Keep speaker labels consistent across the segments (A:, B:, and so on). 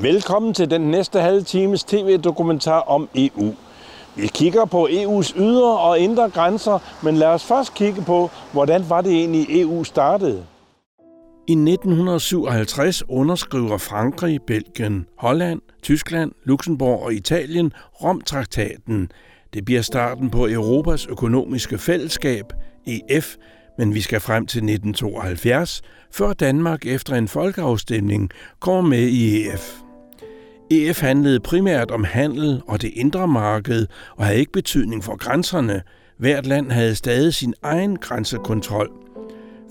A: Velkommen til den næste halve times tv-dokumentar om EU. Vi kigger på EU's ydre og indre grænser, men lad os først kigge på, hvordan var det egentlig EU startede. I 1957 underskriver Frankrig, Belgien, Holland, Tyskland, Luxembourg og Italien Rom-traktaten. Det bliver starten på Europas økonomiske fællesskab, EF, men vi skal frem til 1972, før Danmark efter en folkeafstemning kommer med i EF. EF handlede primært om handel og det indre marked og havde ikke betydning for grænserne. Hvert land havde stadig sin egen grænsekontrol.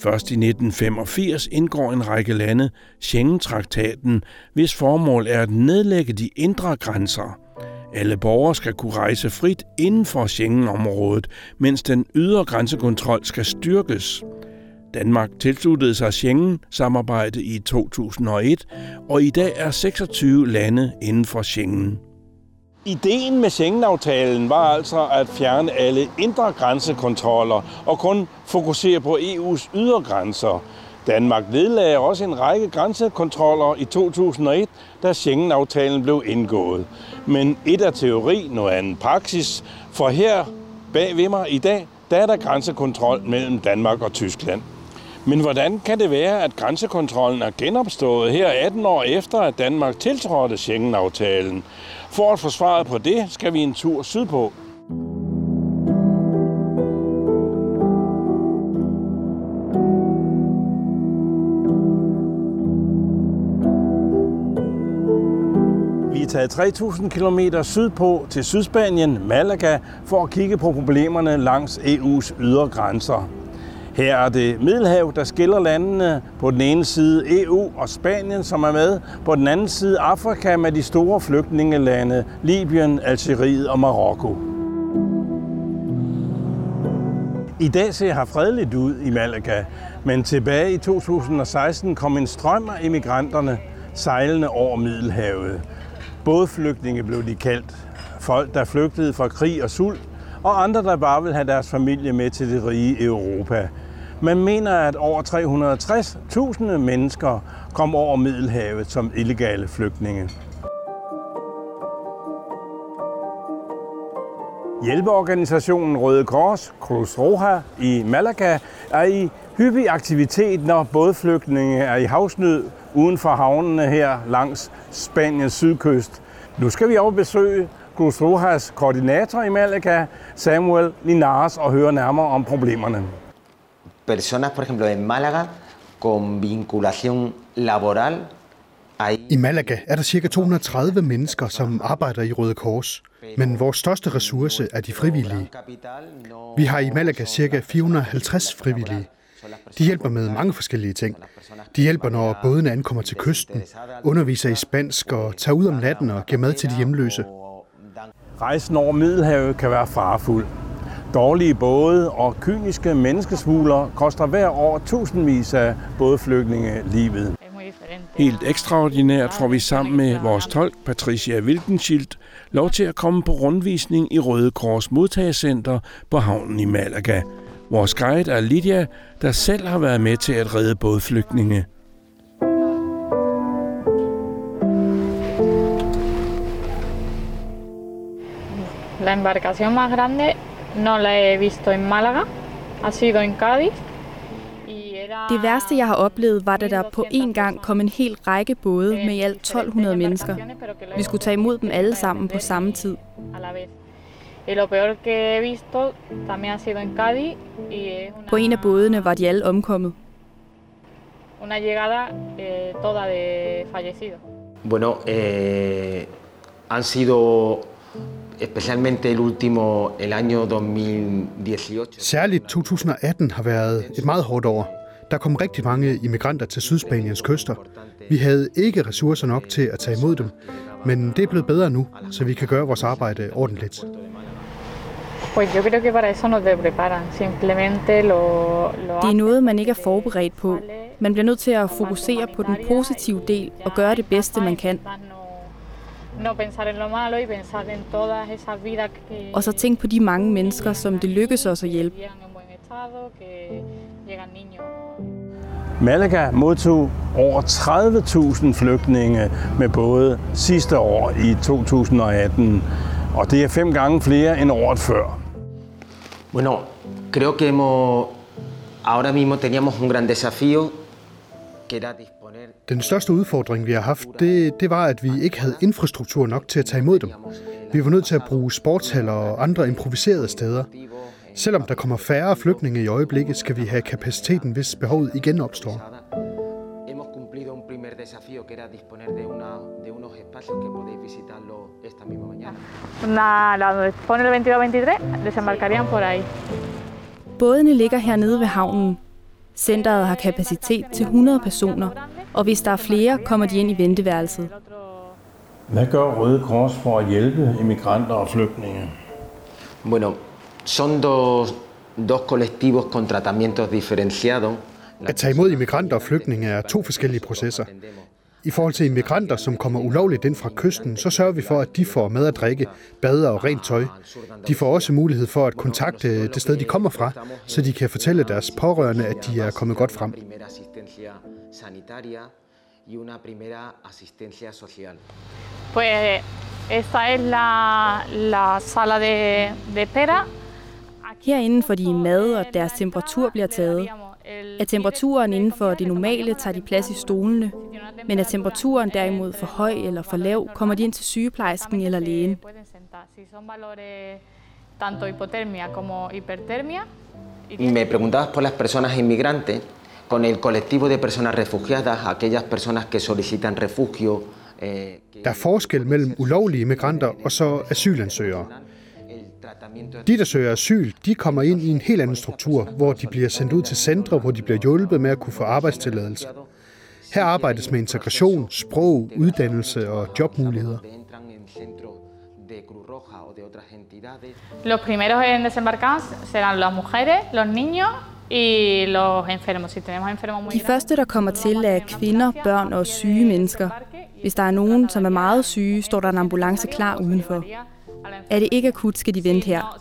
A: Først i 1985 indgår en række lande Schengen-traktaten, hvis formål er at nedlægge de indre grænser. Alle borgere skal kunne rejse frit inden for Schengen-området, mens den ydre grænsekontrol skal styrkes. Danmark tilsluttede sig Schengen-samarbejdet i 2001, og i dag er 26 lande inden for Schengen. Ideen med Schengen-aftalen var altså at fjerne alle indre grænsekontroller og kun fokusere på EU's ydre grænser. Danmark vedlagde også en række grænsekontroller i 2001, da Schengen-aftalen blev indgået. Men et er teori, noget andet praksis, for her bag ved mig i dag, der er der grænsekontrol mellem Danmark og Tyskland. Men hvordan kan det være, at grænsekontrollen er genopstået her 18 år efter, at Danmark tiltrådte Schengen-aftalen? For at få svaret på det, skal vi en tur sydpå. Taget 3.000 km sydpå til Sydspanien, Malaga, for at kigge på problemerne langs EU's ydre grænser. Her er det Middelhav, der skiller landene. På den ene side EU og Spanien, som er med. På den anden side Afrika med de store flygtningelande Libyen, Algeriet og Marokko. I dag ser her fredeligt ud i Malaga, men tilbage i 2016 kom en strøm af emigranterne sejlende over Middelhavet. Både flygtninge blev de kaldt. Folk, der flygtede fra krig og sult, og andre, der bare ville have deres familie med til det rige Europa. Man mener, at over 360.000 mennesker kom over Middelhavet som illegale flygtninge. Hjælpeorganisationen Røde Kors, Cruz Roja i Malaga, er i hyppig aktivitet, når både flygtninge er i havsnød uden for havnene her langs Spaniens sydkyst. Nu skal vi over besøge Cruz Rojas koordinator i Malaga, Samuel Linares, og høre nærmere om problemerne.
B: personas, por ejemplo, en Málaga con vinculación laboral.
C: I Malaga er der ca. 230 mennesker, som arbejder i Røde Kors. Men vores største ressource er de frivillige. Vi har i Malaga ca. 450 frivillige. De hjælper med mange forskellige ting. De hjælper, når bådene ankommer til kysten, underviser i spansk og tager ud om natten og giver mad til de hjemløse.
A: Rejsen over Middelhavet kan være farfuld. Dårlige både og kyniske menneskesmugler koster hver år tusindvis af bådflygtninge livet. Helt ekstraordinært får vi sammen med vores tolk, Patricia Wilkenschild, lov til at komme på rundvisning i Røde Kors modtagecenter på havnen i Malaga. Vores guide er Lydia, der selv har været med til at redde bådflygtninge.
D: La embarcación más grande no la he visto en Málaga, ha sido en Cádiz.
E: Det værste, jeg har oplevet, var, da der på én gang kom en hel række både med i alt 1200 mennesker. Vi skulle tage imod dem alle sammen på samme tid. På en af bådene var de alle omkommet.
D: Una llegada eh, toda de fallecidos.
B: Bueno, eh, han sido especialmente el último, el año 2018.
C: Særligt 2018 har været et meget hårdt år. Der kom rigtig mange immigranter til Sydspaniens kyster. Vi havde ikke ressourcer nok til at tage imod dem, men det er blevet bedre nu, så vi kan gøre vores arbejde ordentligt.
D: Pues yo creo que para eso no te preparan. Simplemente lo, lo
E: Det er noget, man ikke er forberedt på. Man bliver nødt til at fokusere på den positive del og gøre det bedste, man kan.
D: no pensar en lo malo y pensar en todas esas vidas que
E: Og så tænk på de mange mennesker, som det lykkes os at hjælpe.
A: Malaga modtog over 30.000 flygtninge med både sidste år i 2018, og det er fem gange flere end året før.
B: Bueno, creo que hemos, ahora mismo teníamos un gran desafío, que era disponer
C: Den største udfordring, vi har haft, det, det var, at vi ikke havde infrastruktur nok til at tage imod dem. Vi var nødt til at bruge sportshaller og andre improviserede steder. Selvom der kommer færre flygtninge i øjeblikket, skal vi have kapaciteten, hvis behovet igen opstår.
B: Que era disponer de, una, de unos espacios que podéis visitarlo esta misma mañana.
D: Una, la donde pone el 22-23, desembarcarían por ahí.
E: Bådene ligger hernede ved havnen. Centeret har kapacitet til 100 personer, og hvis der er flere, kommer de ind i venteværelset.
A: Hvad gør Røde Kors for at hjælpe immigranter og flygtninge?
B: Bueno, son dos, dos colectivos con tratamientos diferenciados.
C: At tage imod immigranter og flygtninge er to forskellige processer. I forhold til immigranter, som kommer ulovligt ind fra kysten, så sørger vi for, at de får mad at drikke, bade og rent tøj. De får også mulighed for at kontakte det sted, de kommer fra, så de kan fortælle deres pårørende, at de er kommet godt frem.
D: Pues esta es la, la sala de, de espera.
E: Herinde får de mad, og deres temperatur bliver taget. Er temperaturen inden for det normale, tager de plads i stolene. Men er temperaturen derimod for høj eller for lav, kommer de ind til sygeplejersken eller lægen.
D: Tanto hipotermia como hipertermia.
B: Me preguntabas por las personas inmigrantes, con el colectivo de personas refugiadas, aquellas personas que solicitan refugio. eh,
C: Der er forskel mellem ulovlige immigranter og så asylansøgere. De, der søger asyl, de kommer ind i en helt anden struktur, hvor de bliver sendt ud til centre, hvor de bliver hjulpet med at kunne få arbejdstilladelse. Her arbejdes med integration, sprog, uddannelse og jobmuligheder.
D: Los primeros en desembarcar serán las mujeres, los niños y los enfermos. Si tenemos enfermos muy
E: De første, der kommer til, er kvinder, børn og syge mennesker. Hvis der er nogen, som er meget syge, står der en ambulance klar udenfor. Er det ikke akut, skal de vente her.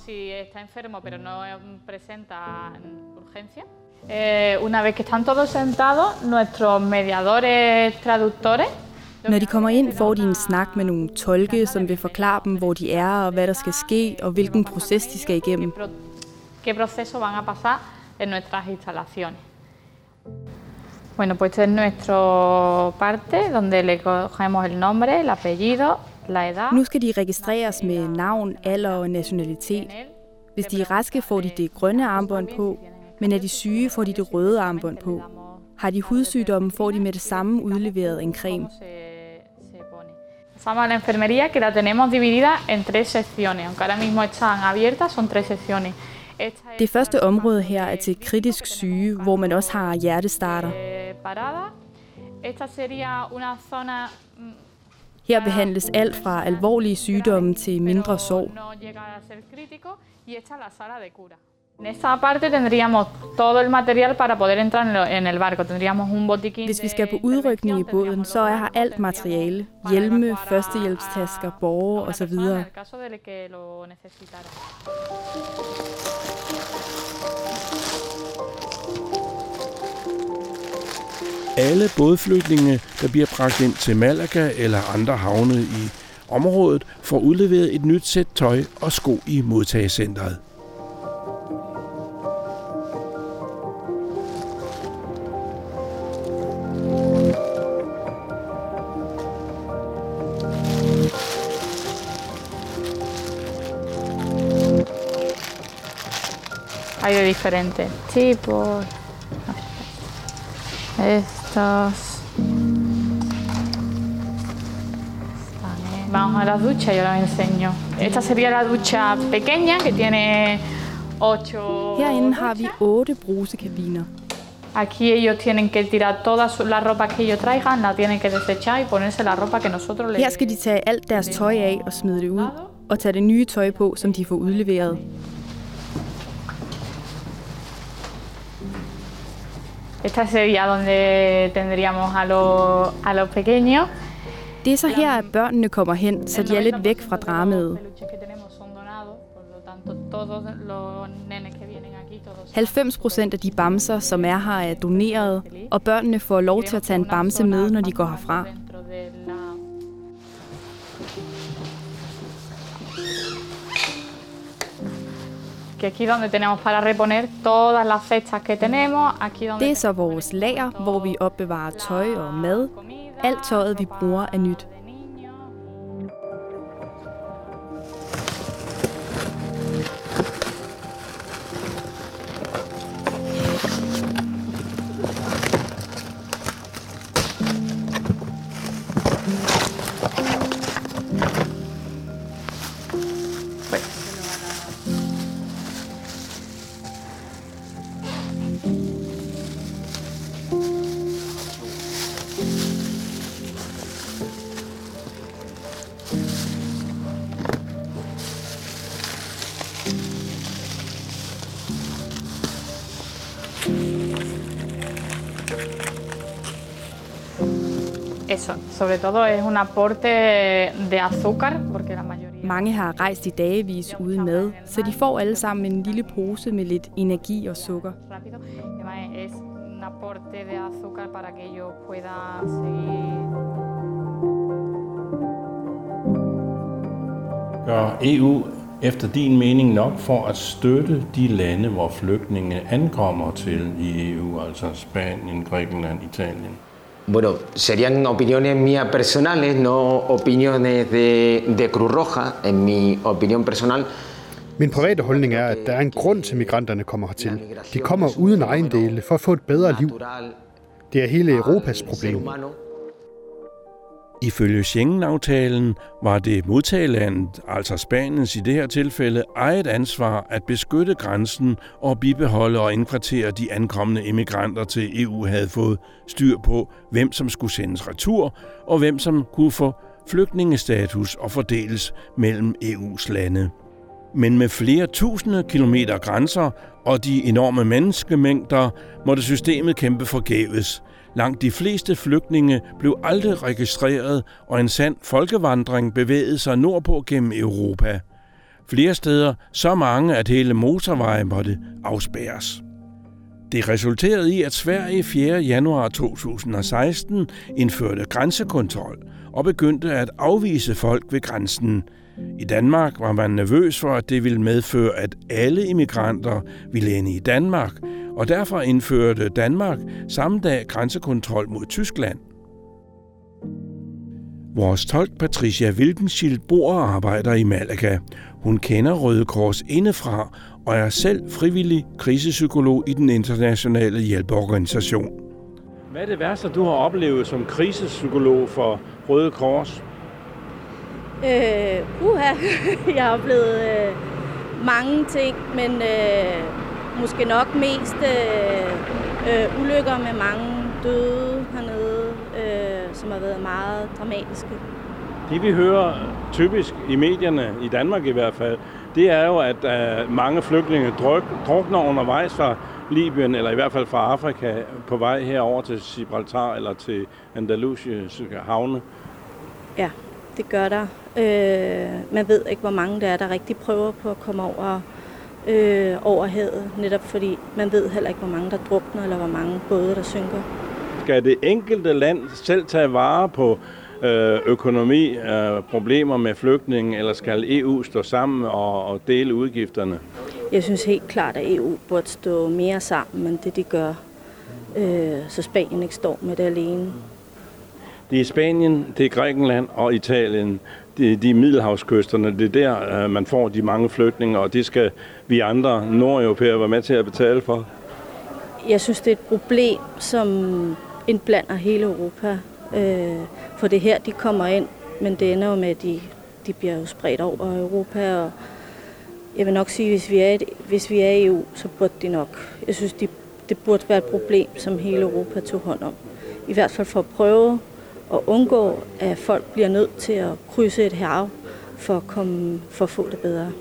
D: Eh. Eh, una vez que están todos sentados, nuestros mediadores traductores
E: Når de kommer ind, får de en snak med nogle tolke, som vil forklare dem, hvor de er, og hvad der skal ske, og hvilken proces de skal igennem.
D: qué proceso van a pasar en nuestras instalaciones. Bueno, pues es nuestro parte donde le cogemos el nombre, el apellido.
E: Nu skal de registreres med navn, alder og nationalitet. Hvis de er raske, får de det grønne armbånd på, men er de syge, får de det røde armbånd på. Har de hudsygdomme, får de med det samme udleveret en creme.
D: Pasamos a la enfermería que la tenemos dividida en tres secciones, aunque ahora mismo están abiertas, son tres secciones.
E: Det første område her er til kritisk syge, hvor man også har hjertestarter.
D: parada. Esta sería una zona mm,
E: Her behandles alt fra alvorlige sygdomme til mindre sorg. Hvis vi skal på udrykning i båden, så er her alt materiale. Hjelme, førstehjælpstasker,
D: a
E: borger
D: una
E: osv.
A: Alle bådflygtninge, der bliver bragt ind til Malaga eller andre havne i området, får udleveret et nyt sæt tøj og sko i modtagecentret.
D: Hay de diferentes tipos. Eh. Vamos a la ducha, yo los enseño. Esta sería la ducha pequeña que tiene ocho.
E: Herinde har vi otte brusekabiner.
D: Aquí ellos tienen que tirar toda la ropa que ellos traigan, la tienen que desechar y ponerse la ropa que nosotros les
E: Her skal de tage alt deres tøj af og smide det ud, og tage det nye tøj på, som de får udleveret.
D: Esta sería donde tendríamos a los, a los pequeños.
E: Det er så her, at børnene kommer hen, så de er lidt væk fra dramaet.
D: Los peluches que tenemos son donados, por lo tanto todos los nenes que vienen aquí, todos
E: 90 procent af de bamser, som er her, er doneret, og børnene får lov til at tage en bamse med, når de går herfra.
D: Que aquí donde tenemos para reponer todas las cestas que tenemos. Aquí donde
E: Det er så vores lager, hvor vi opbevarer tøj og mad. Alt tøjet, vi bruger, er nyt.
D: Eso, sobre todo es un aporte de azúcar, porque la mayoría...
E: Mange har rejst i dagevis uden mad, så de får alle sammen en lille pose med lidt energi og sukker.
D: Es un aporte de azúcar para que ellos puedan seguir
A: Gør EU efter din mening nok for at støtte de lande, hvor flygtninge ankommer til i EU, altså Spanien, Grækenland, Italien?
B: Bueno, serían opiniones mías personales, no opiniones de, de Cruz Roja. En mi opinión personal,
C: Min private holdning er, at der er en grund til, at migranterne kommer hertil. De kommer uden ejendele for at få et bedre liv. Det er hele Europas problem.
A: Ifølge Schengen-aftalen var det modtagerlandet, altså Spaniens i det her tilfælde, eget ansvar at beskytte grænsen og bibeholde og indkvartere de ankommende immigranter til EU havde fået styr på, hvem som skulle sendes retur og hvem som kunne få flygtningestatus og fordeles mellem EU's lande. Men med flere tusinde kilometer grænser og de enorme menneskemængder måtte systemet kæmpe forgæves. Langt de fleste flygtninge blev aldrig registreret, og en sand folkevandring bevægede sig nordpå gennem Europa. Flere steder så mange, at hele motorvejen måtte afspærres. Det resulterede i, at Sverige 4. januar 2016 indførte grænsekontrol og begyndte at afvise folk ved grænsen. I Danmark var man nervøs for, at det ville medføre, at alle immigranter ville ende i Danmark, og derfor indførte Danmark samme dag grænsekontrol mod Tyskland. Vores tolk Patricia Wilkenschild bor og arbejder i Malaga. Hun kender Røde Kors indefra og er selv frivillig krisepsykolog i den internationale hjælpeorganisation. Hvad er det værste, du har oplevet som krisepsykolog for Røde Kors?
F: Øh, uha, jeg har oplevet øh, mange ting, men øh, måske nok mest øh, øh, ulykker med mange døde hernede, øh, som har været meget dramatiske.
A: Det vi hører typisk i medierne, i Danmark i hvert fald, det er jo, at uh, mange flygtninge druk, drukner undervejs fra Libyen, eller i hvert fald fra Afrika, på vej herover til Gibraltar eller til Andalusiske havne.
F: Ja, det gør der. Øh, man ved ikke, hvor mange der er, der rigtig prøver på at komme over, øh, over havet, netop fordi man ved heller ikke, hvor mange der drukner, eller hvor mange både, der synker.
A: Skal det enkelte land selv tage vare på øh, økonomi, øh, problemer med flygtninge, eller skal EU stå sammen og, og dele udgifterne?
F: Jeg synes helt klart, at EU burde stå mere sammen, end det de gør, øh, så Spanien ikke står med det alene.
A: Det er Spanien, det er Grækenland og Italien de, de middelhavskysterne. Det er der, øh, man får de mange flygtninge, og det skal vi andre nordeuropæere være med til at betale for.
F: Jeg synes, det er et problem, som indblander hele Europa. Øh, for det her, de kommer ind, men det ender jo med, at de, de bliver jo spredt over Europa. Og jeg vil nok sige, at hvis vi er, et- hvis vi er i EU, så burde det nok. Jeg synes, de, det burde være et problem, som hele Europa tog hånd om. I hvert fald for at prøve at undgå, at folk bliver nødt til at krydse et hav for at, komme, for at få det bedre.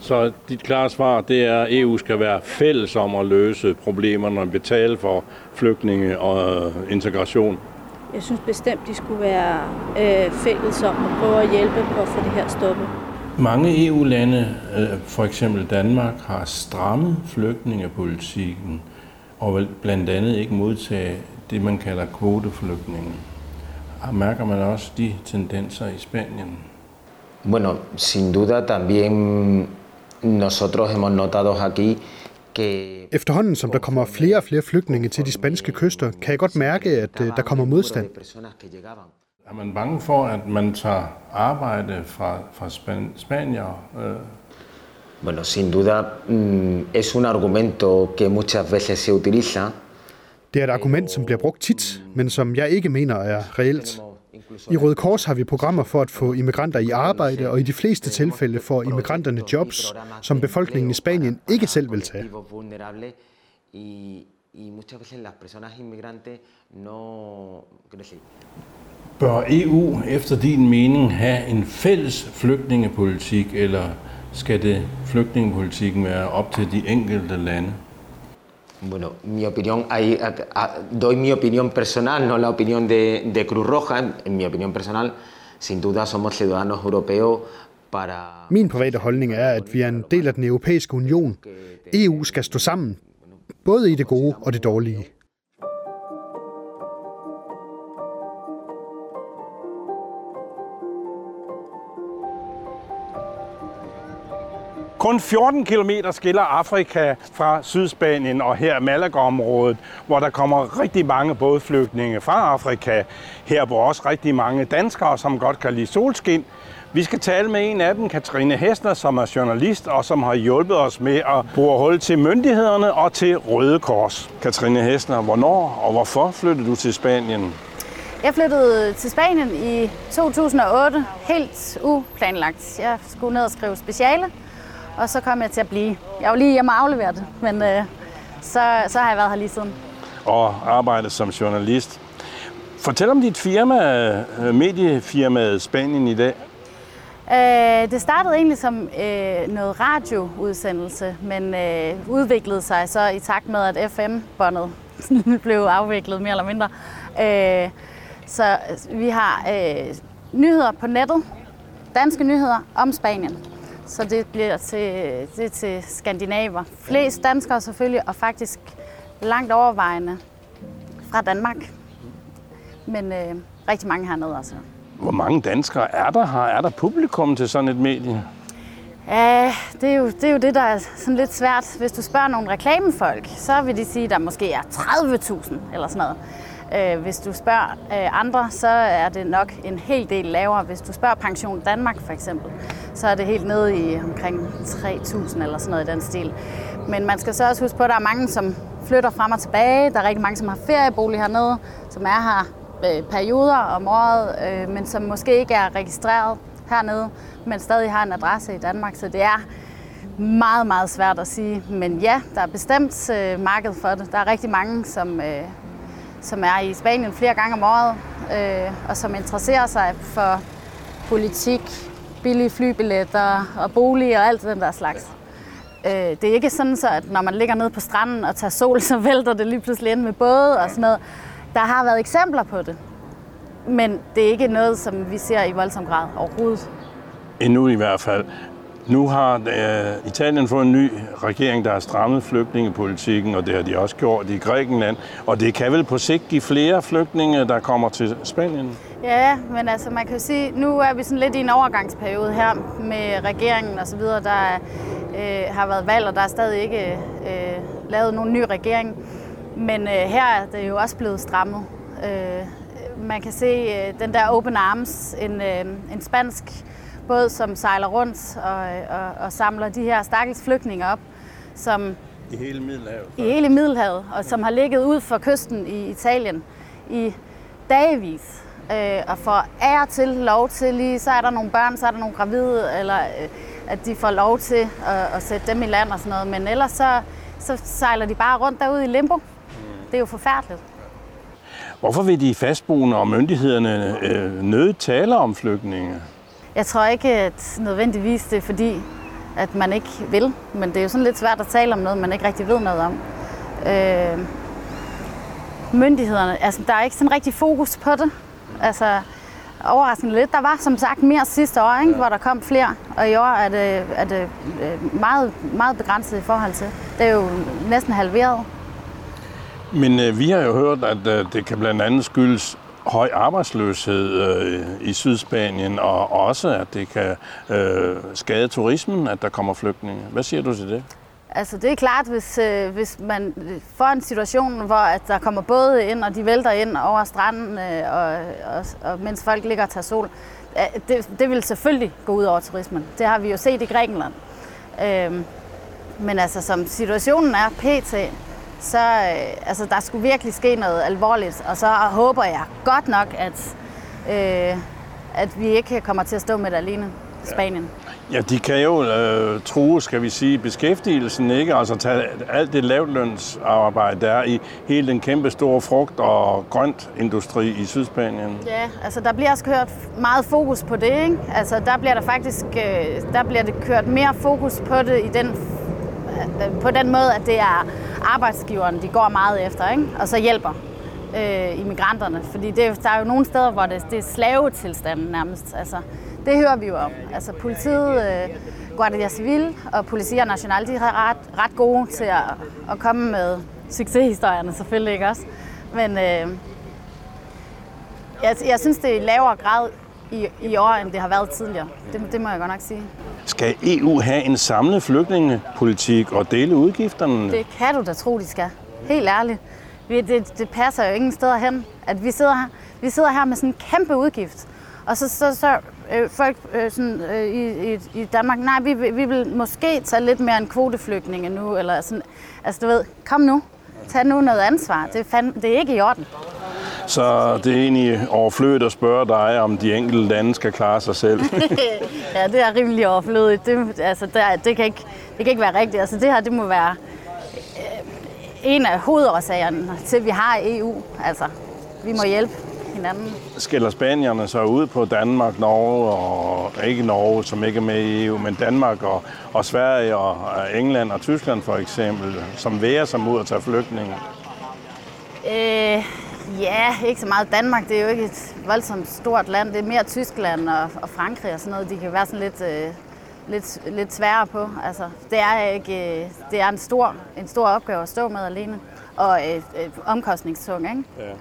A: Så dit klare svar, det er, at EU skal være fælles om at løse problemerne og betale for flygtninge og øh, integration.
F: Jeg synes bestemt, de skulle være øh, fælles om at prøve at hjælpe på at få det her stoppet.
A: Mange EU-lande, øh, for eksempel Danmark, har strammet flygtningepolitikken og vil blandt andet ikke modtage det, man kalder kvoteflygtninge. Mærker man også de tendenser i Spanien?
B: Bueno, sin duda también nosotros hemos notado aquí que
C: Efterhånden som der kommer flere og flere flygtninge til de spanske kyster, kan jeg godt mærke, at øh, der kommer modstand.
A: Er man bange for, at man tager arbejde fra, fra Span- Spanier? Øh,
B: Bueno, sin duda mm, es un argumento que muchas veces se utiliza.
C: Det er et argument, som bliver brugt tit, men som jeg ikke mener er reelt. I Røde Kors har vi programmer for at få immigranter i arbejde, og i de fleste tilfælde får immigranterne jobs, som befolkningen i Spanien ikke selv vil tage.
A: Bør EU efter din mening have en fælles flygtningepolitik, eller skal det flygtningepolitikken være op til de enkelte lande?
B: Bueno, mi opinión, hay, a- a- doy mi opinión personal, no la opinión de, de Cruz Roja. En mi opinión personal, sin duda somos ciudadanos europeos para...
C: Min private holdning er, at vi er en del af den europæiske union. EU skal stå sammen, både i det gode og det dårlige.
A: Kun 14 km skiller Afrika fra Sydspanien og her Malaga-området, hvor der kommer rigtig mange bådflygtninge fra Afrika. Her bor også rigtig mange danskere, som godt kan lide solskin. Vi skal tale med en af dem, Katrine Hessner, som er journalist og som har hjulpet os med at bruge hul til myndighederne og til Røde Kors. Katrine Hessner, hvornår og hvorfor flyttede du til Spanien?
G: Jeg flyttede til Spanien i 2008, helt uplanlagt. Jeg skulle ned og skrive speciale, og så kom jeg til at blive. Jeg var lige hjemme og aflevere det, men øh, så, så har jeg været her lige siden.
A: og arbejdet som journalist. Fortæl om dit firma, øh, mediefirmaet Spanien i dag.
G: Øh, det startede egentlig som øh, noget radioudsendelse, men øh, udviklede sig så i takt med, at FM-båndet blev afviklet mere eller mindre. Øh, så vi har øh, nyheder på nettet, danske nyheder om Spanien. Så det bliver til, det er til skandinaver. Flest danskere selvfølgelig, og faktisk langt overvejende fra Danmark. Men øh, rigtig mange hernede også.
A: Hvor mange danskere er der her? Er der publikum til sådan et medie?
G: Ja, det er, jo, det er jo det, der er sådan lidt svært. Hvis du spørger nogle reklamefolk, så vil de sige, at der måske er 30.000 eller sådan noget. Øh, Hvis du spørger øh, andre, så er det nok en hel del lavere. Hvis du spørger Pension Danmark for eksempel, så er det helt nede i omkring 3.000 eller sådan noget i den stil. Men man skal så også huske på, at der er mange, som flytter frem og tilbage. Der er rigtig mange, som har feriebolig hernede, som er her øh, perioder om året, øh, men som måske ikke er registreret hernede, men stadig har en adresse i Danmark. Så det er meget, meget svært at sige. Men ja, der er bestemt øh, marked for det. Der er rigtig mange, som, øh, som er i Spanien flere gange om året, øh, og som interesserer sig for politik, billige flybilletter og bolig og alt den der slags. Øh, det er ikke sådan, så at når man ligger nede på stranden og tager sol, så vælter det lige pludselig ind med både og sådan noget. Der har været eksempler på det, men det er ikke noget, som vi ser i voldsom grad overhovedet.
A: Endnu i hvert fald. Nu har øh, Italien fået en ny regering, der har strammet flygtningepolitikken, og det har de også gjort i Grækenland. Og det kan vel på sigt give flere flygtninge, der kommer til Spanien?
G: Ja, men altså man kan jo sige, nu er vi sådan lidt i en overgangsperiode her med regeringen og så videre. Der øh, har været valg, og der er stadig ikke øh, lavet nogen ny regering. Men øh, her er det jo også blevet strammet. Øh, man kan se øh, den der Open Arms, en, øh, en spansk båd, som sejler rundt og, og, og samler de her stakkels flygtninge op, som
A: I hele Middelhavet?
G: i hele Middelhavet, og som har ligget ud for kysten i Italien i dagevis. Øh, og får ære til lov til lige, så er der nogle børn, så er der nogle gravide, eller øh, at de får lov til at, at sætte dem i land og sådan noget. Men ellers så, så sejler de bare rundt derude i limbo. Det er jo forfærdeligt.
A: Hvorfor vil de fastboende og myndighederne øh, nødt tale om flygtninge?
G: Jeg tror ikke at nødvendigvis det er fordi, at man ikke vil, men det er jo sådan lidt svært at tale om noget, man ikke rigtig ved noget om. Øh, myndighederne, altså der er ikke sådan rigtig fokus på det. Altså, overraskende lidt. Der var som sagt mere sidste år, ikke? Ja. hvor der kom flere, og i år er det, er det øh, meget, meget begrænset i forhold til. Det er jo næsten halveret.
A: Men øh, vi har jo hørt, at øh, det kan blandt andet skyldes høj arbejdsløshed øh, i Sydspanien, og også at det kan øh, skade turismen, at der kommer flygtninge. Hvad siger du til det?
G: Altså det er klart, hvis, øh, hvis man får en situation, hvor at der kommer både ind, og de vælter ind over stranden, øh, og, og, og mens folk ligger og tager sol, øh, det, det vil selvfølgelig gå ud over turismen. Det har vi jo set i Grækenland. Øh, men altså som situationen er pt., så øh, altså, der skulle virkelig ske noget alvorligt, og så håber jeg godt nok, at, øh, at vi ikke kommer til at stå med det alene, Spanien.
A: Ja, de kan jo øh, true, skal vi sige, beskæftigelsen, ikke? Altså tage alt det lavtlønsarbejde, der er i hele den kæmpe store frugt- og grønt industri i Sydspanien.
G: Ja, altså der bliver også kørt meget fokus på det, ikke? Altså der bliver der faktisk, øh, der bliver det kørt mere fokus på det i den, øh, på den måde, at det er arbejdsgiveren, de går meget efter, ikke? Og så hjælper øh, immigranterne. Fordi det, der er jo nogle steder, hvor det, det er slavetilstanden nærmest. Altså, det hører vi jo om. Altså politiet, øh, Guardia Civil og Policia Nacional, de er ret, ret gode til at, at komme med succeshistorierne selvfølgelig ikke også. Men øh, jeg, jeg synes, det er i lavere grad i, i år, end det har været tidligere. Det, det må jeg godt nok sige.
A: Skal EU have en samlet flygtningepolitik og dele udgifterne?
G: Det kan du da tro, de skal. Helt ærligt. Det, det passer jo ingen steder hen, at vi sidder her, vi sidder her med sådan en kæmpe udgift. Og så, så, så øh, folk øh, sådan, øh, i, i, i Danmark, nej, vi, vi vil måske tage lidt mere en kvoteflygtninge nu, eller sådan, altså du ved, kom nu, tag nu noget ansvar, det er, fand, det er ikke i orden.
A: Så det er egentlig overflødigt at spørge dig, om de enkelte lande skal klare sig selv.
G: ja, det er rimelig overflødigt. Det, altså, det, det, kan ikke, det kan ikke være rigtigt. Altså, det her det må være øh, en af hovedårsagerne til, at vi har EU. Altså, vi må hjælpe hinanden.
A: Skælder spanierne så ud på Danmark, Norge og ikke Norge, som ikke er med i EU, men Danmark og, og Sverige og England og Tyskland for eksempel, som værer sig ud og tager flygtninge?
G: Øh, ja, ikke så meget. Danmark, det er jo ikke et voldsomt stort land. Det er mere Tyskland og, og Frankrig og sådan noget. De kan være sådan lidt, øh, lidt, lidt sværere på. Altså, det er ikke, øh, det er en stor, en stor opgave at stå med alene. Og øh, øh, omkostningstung, ikke? Ja.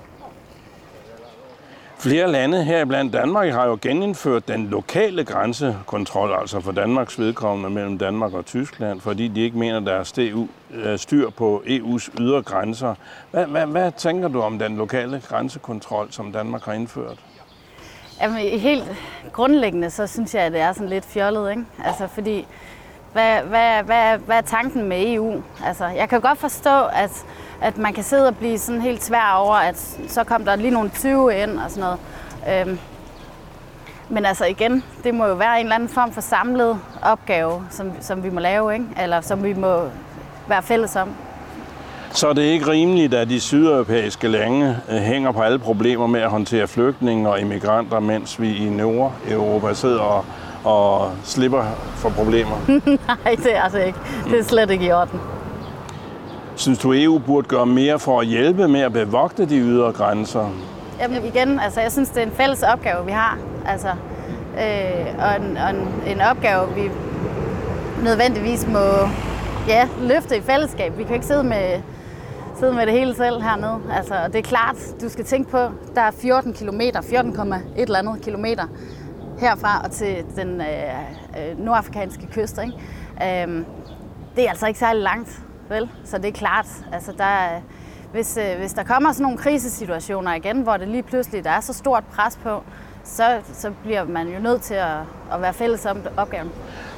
A: Flere lande her blandt Danmark har jo genindført den lokale grænsekontrol, altså for Danmarks vedkommende mellem Danmark og Tyskland, fordi de ikke mener, der er øh, styr på EU's ydre grænser. Hvad, hvad, hvad tænker du om den lokale grænsekontrol, som Danmark har indført?
G: Jamen, helt grundlæggende, så synes jeg, at det er sådan lidt fjollet, ikke? Altså, fordi, hvad, hvad, hvad, hvad er tanken med EU? Altså, jeg kan godt forstå, at at man kan sidde og blive sådan helt svær over, at så kom der lige nogle 20 ind og sådan noget. Øhm, men altså igen, det må jo være en eller anden form for samlet opgave, som, som vi må lave, ikke? eller som vi må være fælles om.
A: Så er det ikke rimeligt, at de sydeuropæiske lande øh, hænger på alle problemer med at håndtere flygtninge og immigranter, mens vi i Nord-Europa sidder og, og slipper for problemer?
G: Nej, det er altså ikke. Det er slet ikke i orden.
A: Synes du, EU burde gøre mere for at hjælpe med at bevogte de ydre grænser?
G: Jamen igen, altså jeg synes, det er en fælles opgave, vi har. Altså, øh, og en, og en, en opgave, vi nødvendigvis må ja, løfte i fællesskab. Vi kan ikke sidde med, sidde med det hele selv hernede. Altså, og det er klart, du skal tænke på, der er 14 km, 14,1 eller andet kilometer herfra og til den øh, øh, nordafrikanske kyst. Ikke? Øh, det er altså ikke særlig langt vel? Så det er klart, altså der, hvis, øh, hvis der kommer sådan nogle krisesituationer igen, hvor det lige pludselig der er så stort pres på, så, så bliver man jo nødt til at, at være fælles om opgaven.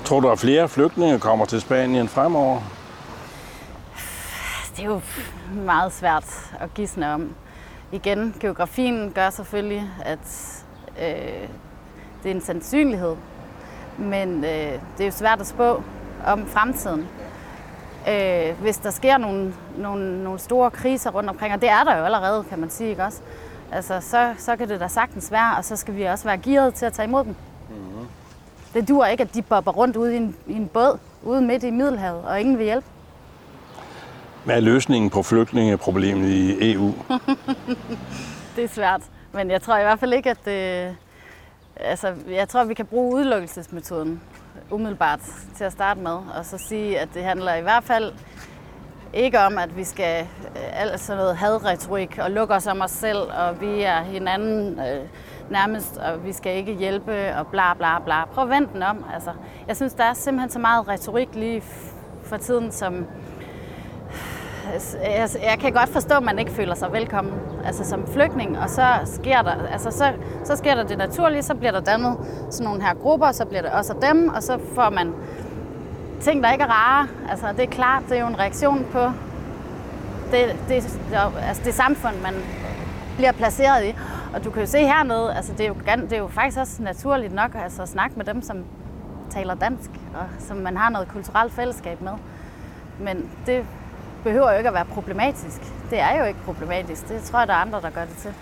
A: Tror du, at flere flygtninge kommer til Spanien fremover?
G: Det er jo meget svært at gisne om. Igen, geografien gør selvfølgelig, at øh, det er en sandsynlighed. Men øh, det er jo svært at spå om fremtiden øh, hvis der sker nogle, nogle, nogle store kriser rundt omkring, og det er der jo allerede, kan man sige, ikke også? Altså, så, så kan det da sagtens være, og så skal vi også være gearet til at tage imod dem. Mm-hmm. Det dur ikke, at de bobber rundt ude i en, i en båd, ude midt i Middelhavet, og ingen vil hjælpe.
A: Hvad er løsningen på flygtningeproblemet i EU?
G: det er svært, men jeg tror i hvert fald ikke, at det, altså, jeg tror, vi kan bruge udelukkelsesmetoden umiddelbart til at starte med, og så sige, at det handler i hvert fald ikke om, at vi skal øh, alt sådan noget hadretorik og lukke os om os selv, og vi er hinanden øh, nærmest, og vi skal ikke hjælpe, og bla bla bla. Prøv at vente den om. Altså, jeg synes, der er simpelthen så meget retorik lige for tiden, som jeg, jeg kan godt forstå, at man ikke føler sig velkommen altså som flygtning, og så sker der, altså så, så sker der det naturlige, så bliver der dannet sådan nogle her grupper, så bliver det også dem, og så får man ting, der ikke er rare. Altså det er klart, det er jo en reaktion på det, det, altså det samfund, man bliver placeret i. Og du kan jo se hernede, altså det er jo, det er jo faktisk også naturligt nok altså at snakke med dem, som taler dansk, og som man har noget kulturelt fællesskab med. Men det behøver jo ikke at være problematisk. Det er jo ikke problematisk. Det tror jeg, der er andre, der gør det til.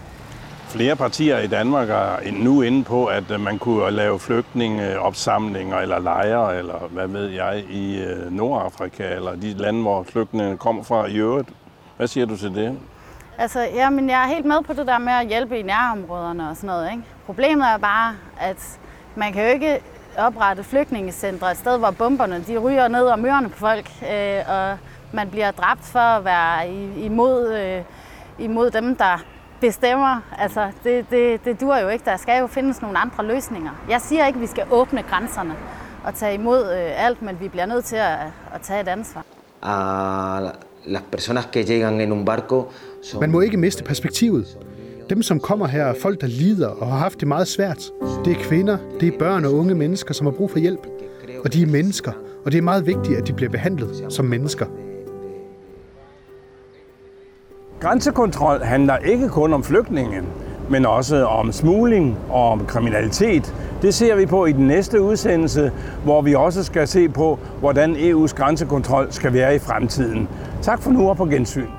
A: Flere partier i Danmark er nu inde på, at øh, man kunne lave flygtningeopsamlinger eller lejre, eller hvad ved jeg, i øh, Nordafrika, eller de lande, hvor flygtningene kommer fra i øvrigt. Hvad siger du til det?
G: Altså, jamen, jeg er helt med på det der med at hjælpe i nærområderne og sådan noget. Ikke? Problemet er bare, at man kan jo ikke oprette flygtningecentre et sted, hvor bomberne de ryger ned om ørerne på folk, øh, og man bliver dræbt for at være imod, øh, imod dem, der bestemmer. Altså, det, det, det dur jo ikke. Der skal jo findes nogle andre løsninger. Jeg siger ikke, at vi skal åbne grænserne og tage imod øh, alt, men vi bliver nødt til at, at tage et ansvar.
B: Uh, las personas que llegan en un barco
C: son... Man må ikke miste perspektivet. Dem, som kommer her, er folk, der lider og har haft det meget svært. Det er kvinder, det er børn og unge mennesker, som har brug for hjælp. Og de er mennesker, og det er meget vigtigt, at de bliver behandlet som mennesker.
A: Grænsekontrol handler ikke kun om flygtninge, men også om smugling og om kriminalitet. Det ser vi på i den næste udsendelse, hvor vi også skal se på, hvordan EU's grænsekontrol skal være i fremtiden. Tak for nu og på gensyn.